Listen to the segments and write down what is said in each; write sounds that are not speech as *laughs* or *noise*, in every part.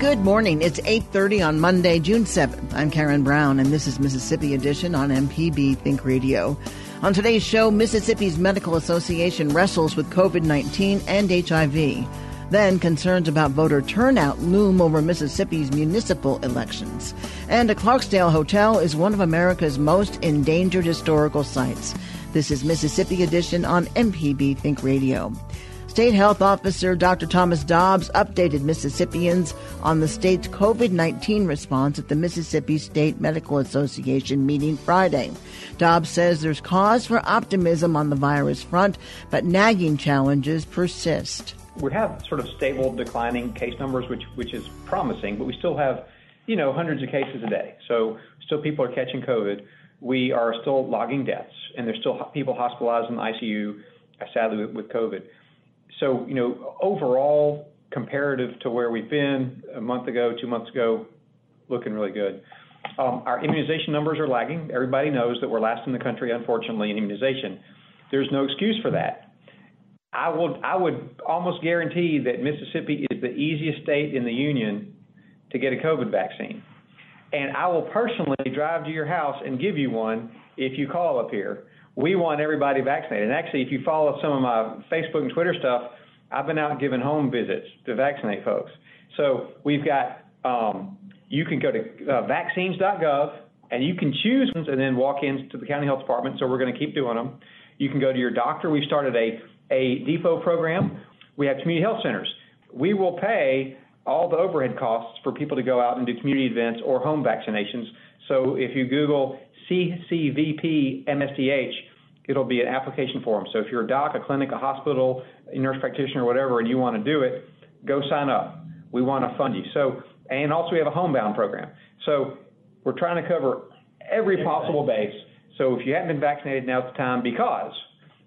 Good morning. It's 8:30 on Monday, June 7th. I'm Karen Brown and this is Mississippi Edition on MPB Think Radio. On today's show, Mississippi's Medical Association wrestles with COVID-19 and HIV. Then concerns about voter turnout loom over Mississippi's municipal elections. And a Clarksdale hotel is one of America's most endangered historical sites. This is Mississippi Edition on MPB Think Radio. State Health Officer Dr. Thomas Dobbs updated Mississippians on the state's COVID 19 response at the Mississippi State Medical Association meeting Friday. Dobbs says there's cause for optimism on the virus front, but nagging challenges persist we have sort of stable declining case numbers, which which is promising, but we still have, you know, hundreds of cases a day. So still people are catching COVID. We are still logging deaths, and there's still people hospitalized in the ICU, sadly with, with COVID. So you know, overall, comparative to where we've been a month ago, two months ago, looking really good. Um, our immunization numbers are lagging. Everybody knows that we're last in the country, unfortunately, in immunization. There's no excuse for that I I would almost guarantee that Mississippi is the easiest state in the union to get a COVID vaccine. And I will personally drive to your house and give you one if you call up here. We want everybody vaccinated. And actually, if you follow some of my Facebook and Twitter stuff, I've been out giving home visits to vaccinate folks. So we've got, um, you can go to uh, vaccines.gov and you can choose and then walk into the county health department. So we're going to keep doing them. You can go to your doctor. We've started a a depot program. We have community health centers. We will pay all the overhead costs for people to go out and do community events or home vaccinations. So if you Google CCVP MSDH, it'll be an application form. So if you're a doc, a clinic, a hospital, a nurse practitioner, whatever, and you want to do it, go sign up. We want to fund you. So, and also we have a homebound program. So we're trying to cover every possible base. So if you haven't been vaccinated, now's the time because –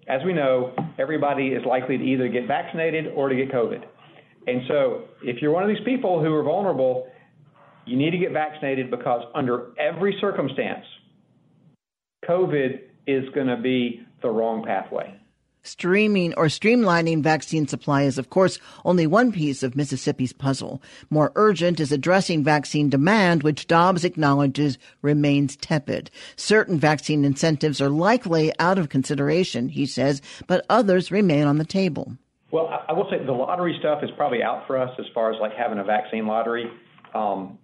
as we know, everybody is likely to either get vaccinated or to get COVID. And so if you're one of these people who are vulnerable, you need to get vaccinated because under every circumstance, COVID is going to be the wrong pathway. Streaming or streamlining vaccine supply is, of course, only one piece of Mississippi's puzzle. More urgent is addressing vaccine demand, which Dobbs acknowledges remains tepid. Certain vaccine incentives are likely out of consideration, he says, but others remain on the table. Well, I will say the lottery stuff is probably out for us as far as like having a vaccine lottery. Um,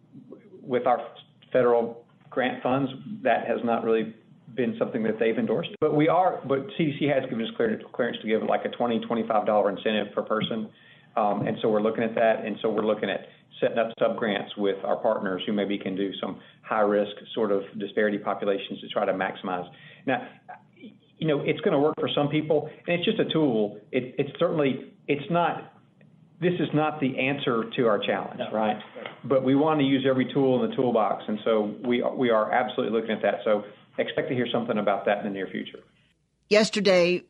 with our federal grant funds, that has not really been something that they've endorsed. But we are, but CDC has given us clearance, clearance to give like a $20, $25 incentive per person. Um, and so we're looking at that. And so we're looking at setting up sub grants with our partners who maybe can do some high risk sort of disparity populations to try to maximize. Now, you know, it's going to work for some people, and it's just a tool. It, it's certainly, it's not, this is not the answer to our challenge, no. right? But we want to use every tool in the toolbox, and so we we are absolutely looking at that. So expect to hear something about that in the near future. Yesterday,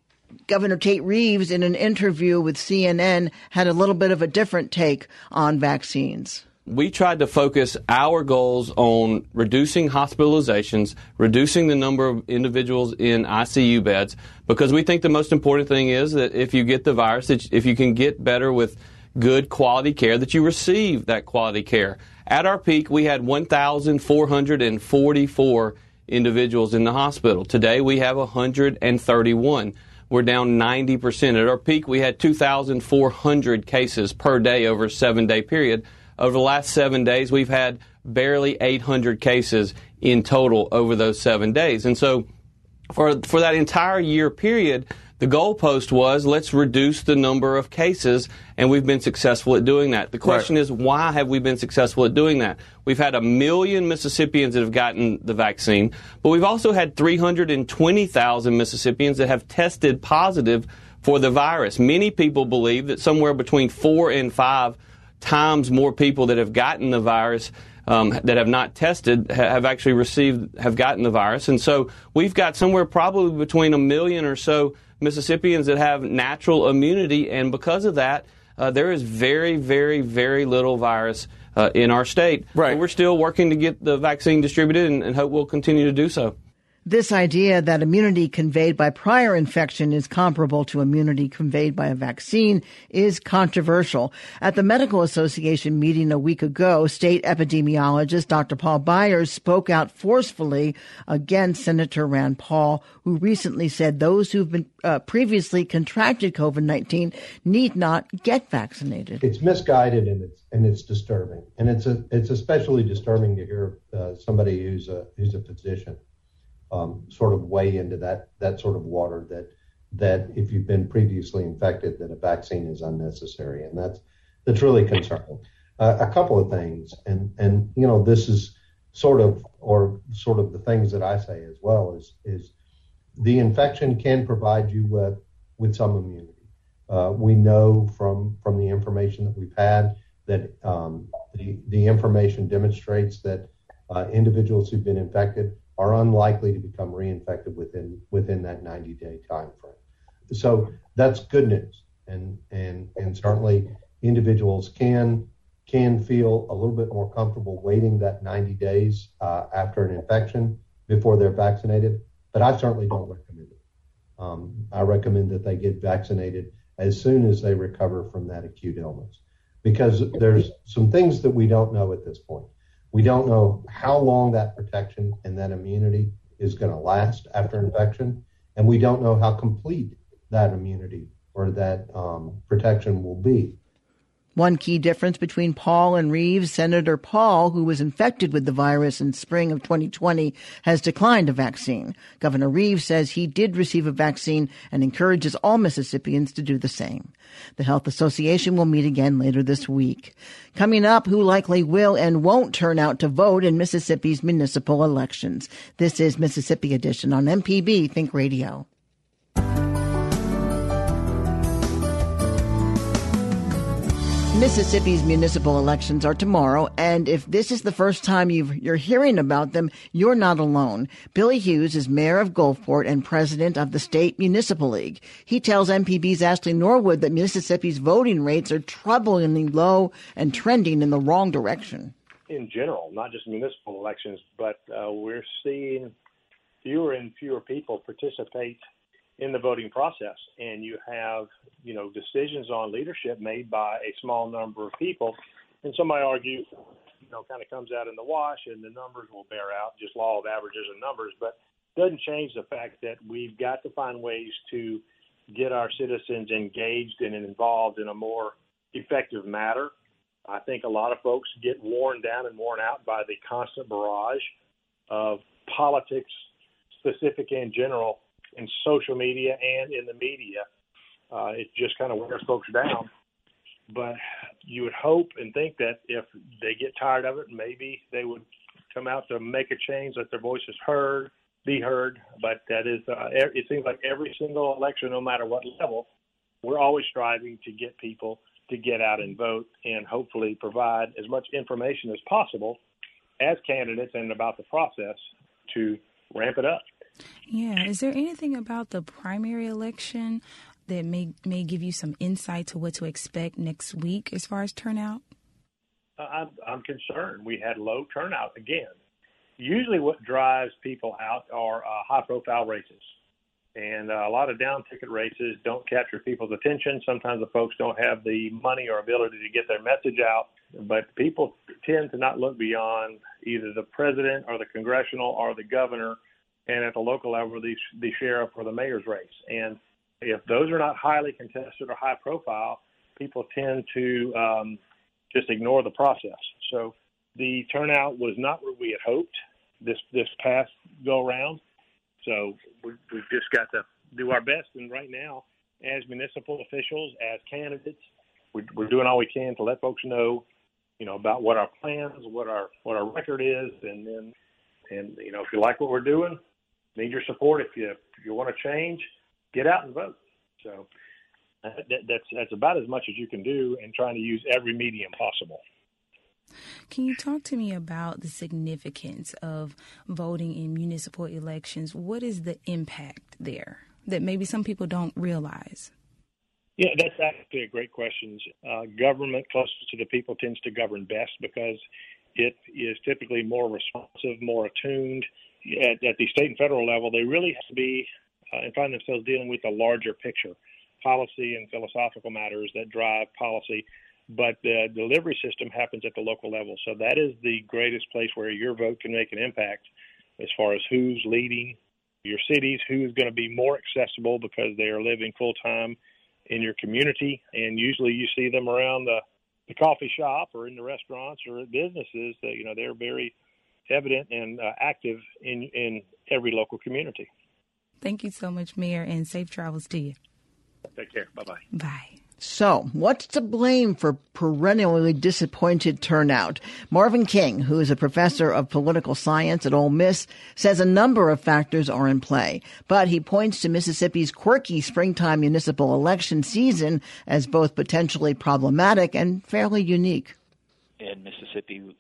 Governor Tate Reeves, in an interview with CNN, had a little bit of a different take on vaccines. we tried to focus our goals on reducing hospitalizations, reducing the number of individuals in ICU beds, because we think the most important thing is that if you get the virus, if you can get better with good quality care, that you receive that quality care. At our peak, we had 1,444 individuals in the hospital. Today, we have 131. We're down 90%. At our peak, we had 2,400 cases per day over a seven day period. Over the last seven days, we've had barely 800 cases in total over those seven days. And so for, for that entire year period, the goalpost was let's reduce the number of cases, and we've been successful at doing that. The question right. is, why have we been successful at doing that? We've had a million Mississippians that have gotten the vaccine, but we've also had 320,000 Mississippians that have tested positive for the virus. Many people believe that somewhere between four and five times more people that have gotten the virus um, that have not tested have actually received have gotten the virus, and so we've got somewhere probably between a million or so Mississippians that have natural immunity, and because of that, uh, there is very, very, very little virus uh, in our state. Right. But we're still working to get the vaccine distributed, and, and hope we'll continue to do so. This idea that immunity conveyed by prior infection is comparable to immunity conveyed by a vaccine is controversial. At the Medical Association meeting a week ago, state epidemiologist Dr. Paul Byers spoke out forcefully against Senator Rand Paul, who recently said those who've been uh, previously contracted COVID-19 need not get vaccinated. It's misguided and it's and it's disturbing, and it's a it's especially disturbing to hear uh, somebody who's a who's a physician um, sort of weigh into that that sort of water that that if you've been previously infected, that a vaccine is unnecessary, and that's that's really concerning. Uh, a couple of things, and and you know this is sort of or sort of the things that I say as well is is the infection can provide you with with some immunity. Uh, we know from from the information that we've had that um, the the information demonstrates that uh, individuals who've been infected are unlikely to become reinfected within within that 90 day time frame. So that's good news, and and and certainly individuals can can feel a little bit more comfortable waiting that 90 days uh, after an infection before they're vaccinated. But I certainly don't recommend it. Um, I recommend that they get vaccinated as soon as they recover from that acute illness, because there's some things that we don't know at this point. We don't know how long that protection and that immunity is going to last after infection, and we don't know how complete that immunity or that um, protection will be. One key difference between Paul and Reeves, Senator Paul, who was infected with the virus in spring of 2020, has declined a vaccine. Governor Reeves says he did receive a vaccine and encourages all Mississippians to do the same. The Health Association will meet again later this week. Coming up, who likely will and won't turn out to vote in Mississippi's municipal elections. This is Mississippi Edition on MPB Think Radio. Mississippi's municipal elections are tomorrow, and if this is the first time you are hearing about them, you're not alone. Billy Hughes is mayor of Gulfport and president of the State Municipal League. He tells MPB's Ashley Norwood that Mississippi's voting rates are troublingly low and trending in the wrong direction. In general, not just municipal elections, but uh, we're seeing fewer and fewer people participate in the voting process and you have you know decisions on leadership made by a small number of people and some might argue you know kind of comes out in the wash and the numbers will bear out just law of averages and numbers but doesn't change the fact that we've got to find ways to get our citizens engaged and involved in a more effective manner i think a lot of folks get worn down and worn out by the constant barrage of politics specific and general in social media and in the media. Uh, it just kind of wears folks down. But you would hope and think that if they get tired of it, maybe they would come out to make a change, let their voices heard, be heard. But that is, uh, it seems like every single election, no matter what level, we're always striving to get people to get out and vote and hopefully provide as much information as possible as candidates and about the process to ramp it up. Yeah. Is there anything about the primary election that may may give you some insight to what to expect next week as far as turnout? I'm, I'm concerned. We had low turnout again. Usually, what drives people out are uh, high-profile races, and uh, a lot of down-ticket races don't capture people's attention. Sometimes the folks don't have the money or ability to get their message out. But people tend to not look beyond either the president or the congressional or the governor, and at the local level, the the sheriff or the mayor's race. And if those are not highly contested or high profile, people tend to um, just ignore the process. So the turnout was not what we had hoped this this past go around. So we, we've just got to do our best. And right now, as municipal officials, as candidates, we, we're doing all we can to let folks know, you know, about what our plans, what our what our record is, and then, and you know, if you like what we're doing, need your support. If you if you want to change, get out and vote. So that, that's that's about as much as you can do in trying to use every medium possible. Can you talk to me about the significance of voting in municipal elections? What is the impact there that maybe some people don't realize? Yeah, that's actually a great question. Uh, government closest to the people tends to govern best because it is typically more responsive, more attuned. At, at the state and federal level, they really have to be uh, and find themselves dealing with a larger picture policy and philosophical matters that drive policy. But the delivery system happens at the local level. So that is the greatest place where your vote can make an impact as far as who's leading your cities, who's going to be more accessible because they are living full time in your community. And usually you see them around the, the coffee shop or in the restaurants or businesses that, you know, they're very evident and uh, active in, in every local community. Thank you so much, Mayor, and safe travels to you. Take care. Bye bye. Bye. So, what's to blame for perennially disappointed turnout? Marvin King, who is a professor of political science at Ole Miss, says a number of factors are in play, but he points to Mississippi's quirky springtime municipal election season as both potentially problematic and fairly unique. In Mississippi, I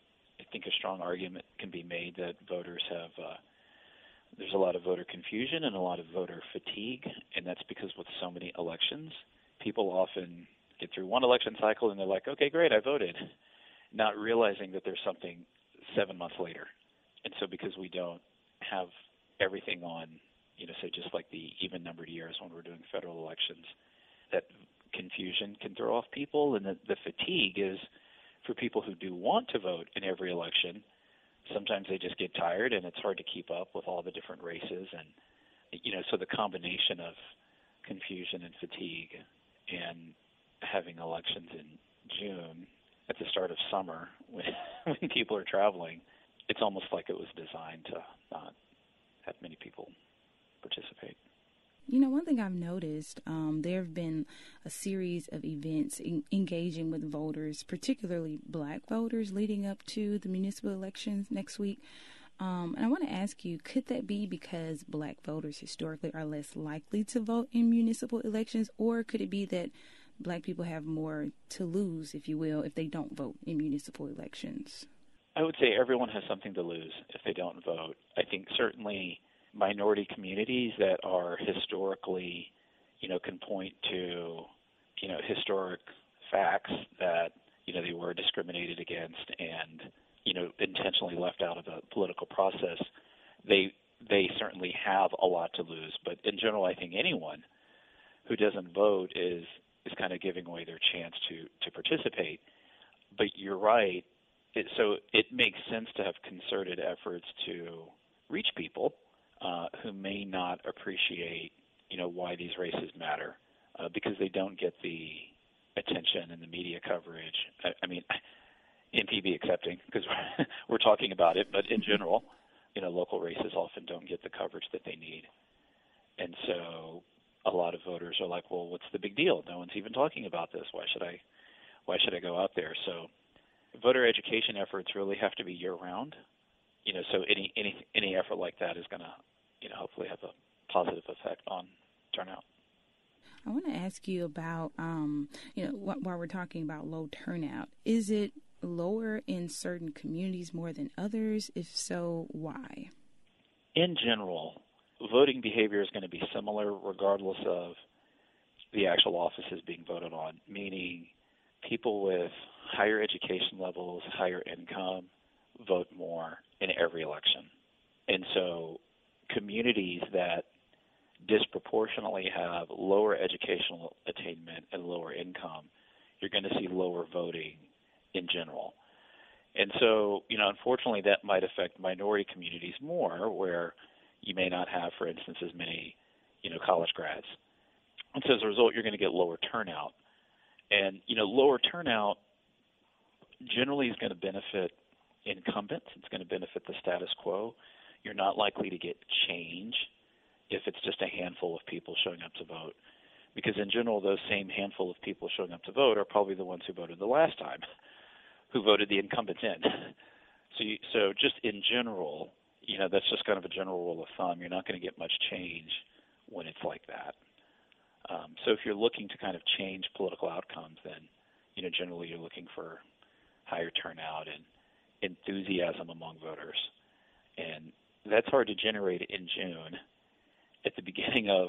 think a strong argument can be made that voters have uh, there's a lot of voter confusion and a lot of voter fatigue, and that's because with so many elections, people often get through one election cycle and they're like, okay, great, I voted, not realizing that there's something seven months later. And so because we don't have everything on, you know, say just like the even numbered years when we're doing federal elections, that confusion can throw off people, and the, the fatigue is for people who do want to vote in every election sometimes they just get tired and it's hard to keep up with all the different races and you know so the combination of confusion and fatigue and having elections in June at the start of summer *laughs* when when people are traveling it's almost like it was designed to not have many people participate you know, one thing I've noticed, um, there have been a series of events in, engaging with voters, particularly black voters, leading up to the municipal elections next week. Um, and I want to ask you, could that be because black voters historically are less likely to vote in municipal elections, or could it be that black people have more to lose, if you will, if they don't vote in municipal elections? I would say everyone has something to lose if they don't vote. I think certainly minority communities that are historically, you know, can point to, you know, historic facts that, you know, they were discriminated against and, you know, intentionally left out of the political process, they they certainly have a lot to lose. But in general, I think anyone who doesn't vote is is kind of giving away their chance to to participate. But you're right. It, so it makes sense to have concerted efforts to who may not appreciate, you know, why these races matter uh, because they don't get the attention and the media coverage. I, I mean, MPB accepting because we're, *laughs* we're talking about it, but in general, you know, local races often don't get the coverage that they need, and so a lot of voters are like, well, what's the big deal? No one's even talking about this. Why should I? Why should I go out there? So, voter education efforts really have to be year round. You know, so any any any effort like that is going to hopefully have a positive effect on turnout. I want to ask you about, um, you know, wh- while we're talking about low turnout, is it lower in certain communities more than others? If so, why? In general, voting behavior is going to be similar regardless of the actual offices being voted on, meaning people with higher education levels, higher income vote more in every election. And so communities that disproportionately have lower educational attainment and lower income, you're going to see lower voting in general. And so, you know, unfortunately, that might affect minority communities more, where you may not have, for instance, as many, you know, college grads. And so as a result, you're going to get lower turnout. And, you know, lower turnout generally is going to benefit incumbents. It's going to benefit the status quo. You're not likely to get change if it's just a handful of people showing up to vote. Because in general, those same handful of people showing up to vote are probably the ones who voted the last time, *laughs* who voted the incumbents in. *laughs* So, you, so just in general, you know, that's just kind of a general rule of thumb. You're not going to get much change when it's like that. Um, so if you're looking to kind of change political outcomes, then you know generally you're looking for higher turnout and enthusiasm among voters, and that's hard to generate in June at the beginning of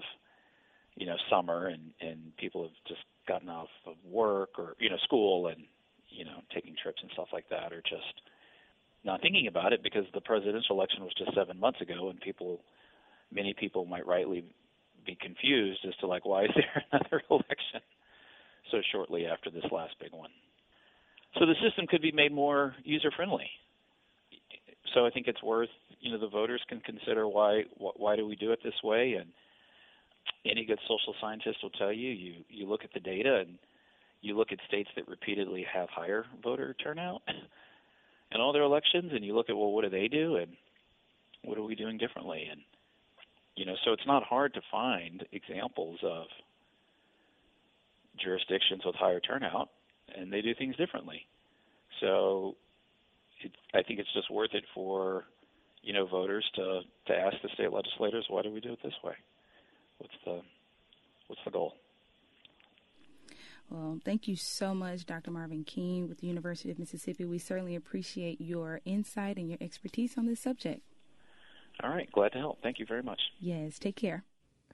you know summer and and people have just gotten off of work or you know school and you know taking trips and stuff like that or just not thinking about it because the presidential election was just seven months ago and people many people might rightly be confused as to like why is *laughs* there another election so shortly after this last big one. So the system could be made more user friendly. So I think it's worth you know the voters can consider why why do we do it this way? And any good social scientist will tell you you you look at the data and you look at states that repeatedly have higher voter turnout in all their elections and you look at well what do they do? And what are we doing differently? And you know, so it's not hard to find examples of jurisdictions with higher turnout, and they do things differently. So it, I think it's just worth it for you know voters to to ask the state legislators why do we do it this way? What's the what's the goal? Well, thank you so much, Dr. Marvin King with the University of Mississippi. We certainly appreciate your insight and your expertise on this subject. All right. Glad to help. Thank you very much. Yes. Take care.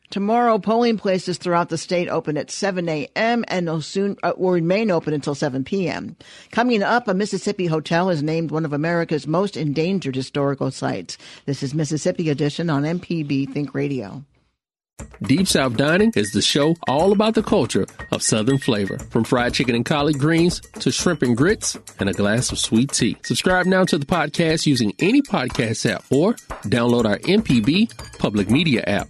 Tomorrow, polling places throughout the state open at 7 a.m. and will soon uh, will remain open until 7 p.m. Coming up, a Mississippi hotel is named one of America's most endangered historical sites. This is Mississippi Edition on MPB Think Radio. Deep South Dining is the show all about the culture of Southern flavor, from fried chicken and collard greens to shrimp and grits and a glass of sweet tea. Subscribe now to the podcast using any podcast app or download our MPB public media app.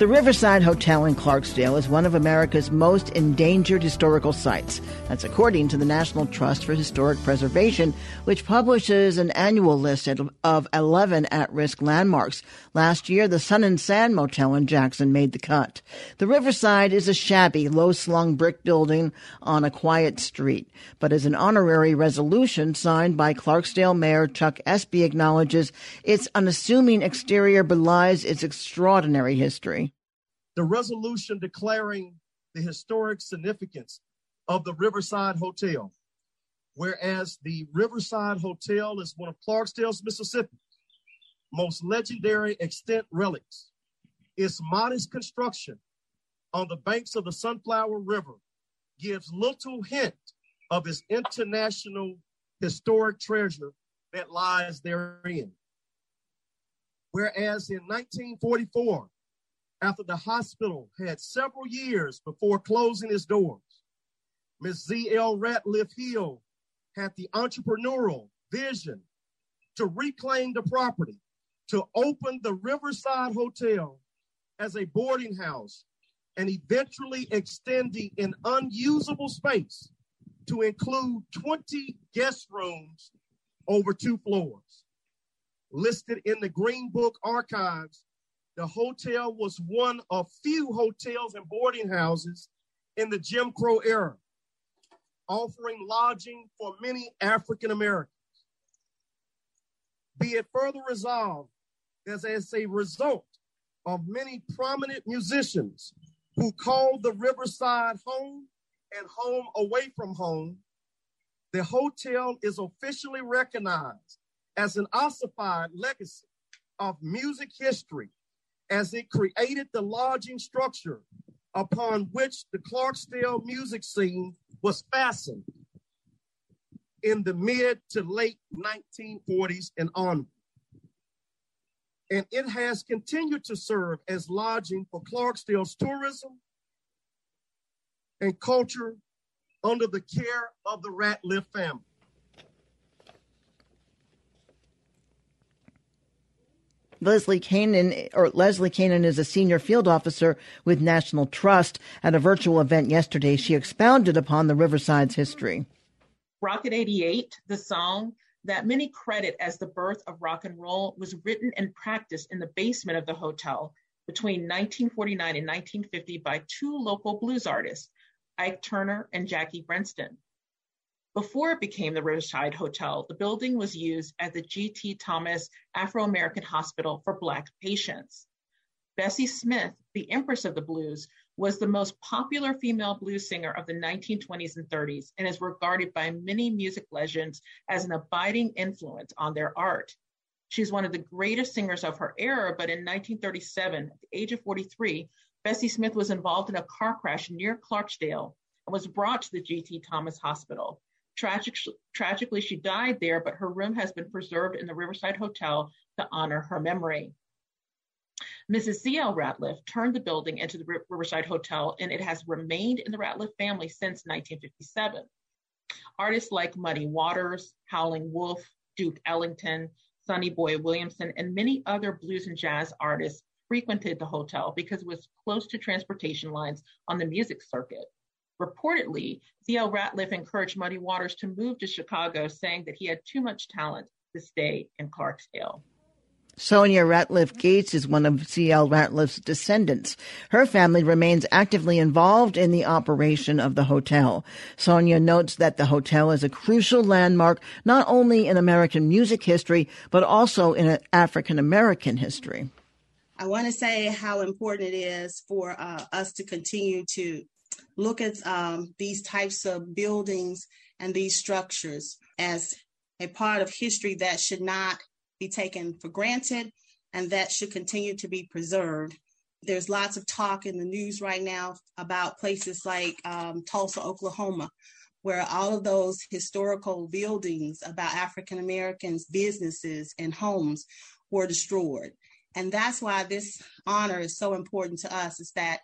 The Riverside Hotel in Clarksdale is one of America's most endangered historical sites. That's according to the National Trust for Historic Preservation, which publishes an annual list of 11 at-risk landmarks. Last year, the Sun and Sand Motel in Jackson made the cut. The Riverside is a shabby, low-slung brick building on a quiet street, but as an honorary resolution signed by Clarksdale Mayor Chuck Espy acknowledges, its unassuming exterior belies its extraordinary history the resolution declaring the historic significance of the Riverside Hotel. Whereas the Riverside Hotel is one of Clarksdale's, Mississippi, most legendary extant relics. Its modest construction on the banks of the Sunflower River gives little hint of its international historic treasure that lies therein. Whereas in 1944, after the hospital had several years before closing its doors. Ms. Z.L. Ratliff Hill had the entrepreneurial vision to reclaim the property, to open the Riverside Hotel as a boarding house, and eventually extending an unusable space to include 20 guest rooms over two floors. Listed in the Green Book archives the hotel was one of few hotels and boarding houses in the Jim Crow era, offering lodging for many African Americans. Be it further resolved that as a result of many prominent musicians who called the Riverside home and home away from home, the hotel is officially recognized as an ossified legacy of music history as it created the lodging structure upon which the Clarksdale music scene was fastened in the mid to late 1940s and onward. And it has continued to serve as lodging for Clarksdale's tourism and culture under the care of the Ratliff family. Leslie Kanan, or Leslie Kanan is a senior field officer with National Trust. At a virtual event yesterday, she expounded upon the Riverside's history. Rocket 88, the song that many credit as the birth of rock and roll, was written and practiced in the basement of the hotel between 1949 and 1950 by two local blues artists, Ike Turner and Jackie Brenston. Before it became the Riverside Hotel, the building was used as the G.T. Thomas Afro American Hospital for Black patients. Bessie Smith, the Empress of the Blues, was the most popular female blues singer of the 1920s and 30s and is regarded by many music legends as an abiding influence on their art. She's one of the greatest singers of her era, but in 1937, at the age of 43, Bessie Smith was involved in a car crash near Clarksdale and was brought to the G.T. Thomas Hospital. Tragic, tragically, she died there, but her room has been preserved in the Riverside Hotel to honor her memory. Mrs. C.L. Ratliff turned the building into the Riverside Hotel, and it has remained in the Ratliff family since 1957. Artists like Muddy Waters, Howlin' Wolf, Duke Ellington, Sonny Boy Williamson, and many other blues and jazz artists frequented the hotel because it was close to transportation lines on the music circuit. Reportedly, C.L. Ratliff encouraged Muddy Waters to move to Chicago, saying that he had too much talent to stay in Clarksdale. Sonia Ratliff Gates is one of C.L. Ratliff's descendants. Her family remains actively involved in the operation of the hotel. Sonia notes that the hotel is a crucial landmark not only in American music history, but also in African American history. I want to say how important it is for uh, us to continue to look at um, these types of buildings and these structures as a part of history that should not be taken for granted and that should continue to be preserved. There's lots of talk in the news right now about places like um, Tulsa, Oklahoma, where all of those historical buildings about African Americans, businesses, and homes were destroyed. And that's why this honor is so important to us is that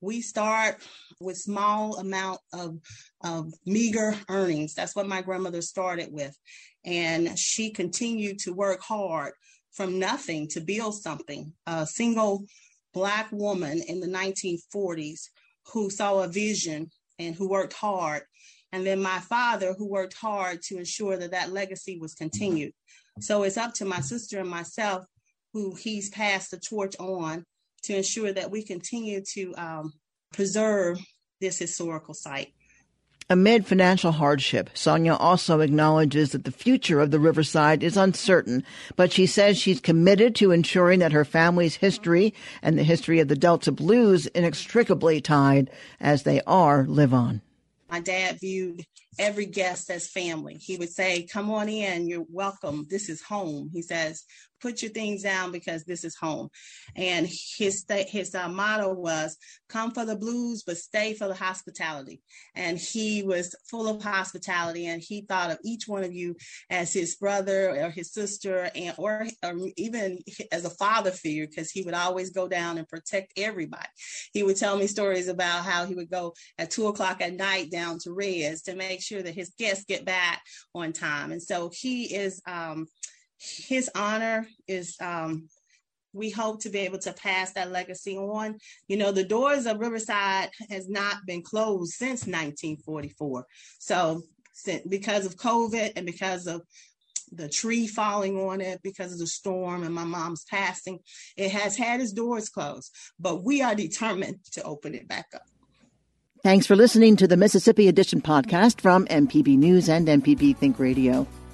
we start with small amount of, of meager earnings. That's what my grandmother started with. And she continued to work hard from nothing to build something. A single Black woman in the 1940s who saw a vision and who worked hard. And then my father, who worked hard to ensure that that legacy was continued. So it's up to my sister and myself, who he's passed the torch on to ensure that we continue to um, preserve this historical site. Amid financial hardship, Sonia also acknowledges that the future of the Riverside is uncertain, but she says she's committed to ensuring that her family's history and the history of the Delta Blues inextricably tied as they are live on. My dad viewed every guest as family. He would say, Come on in, you're welcome. This is home. He says, Put your things down because this is home. And his his uh, motto was, Come for the blues, but stay for the hospitality. And he was full of hospitality, and he thought of each one of you as his brother or his sister, and or, or even as a father figure, because he would always go down and protect everybody. He would tell me stories about how he would go at two o'clock at night down to Reds to make sure that his guests get back on time. And so he is, um, his honor is, um, we hope to be able to pass that legacy on. You know, the doors of Riverside has not been closed since 1944. So because of COVID and because of the tree falling on it because of the storm and my mom's passing, it has had its doors closed, but we are determined to open it back up. Thanks for listening to the Mississippi Edition podcast from MPB News and MPB Think Radio.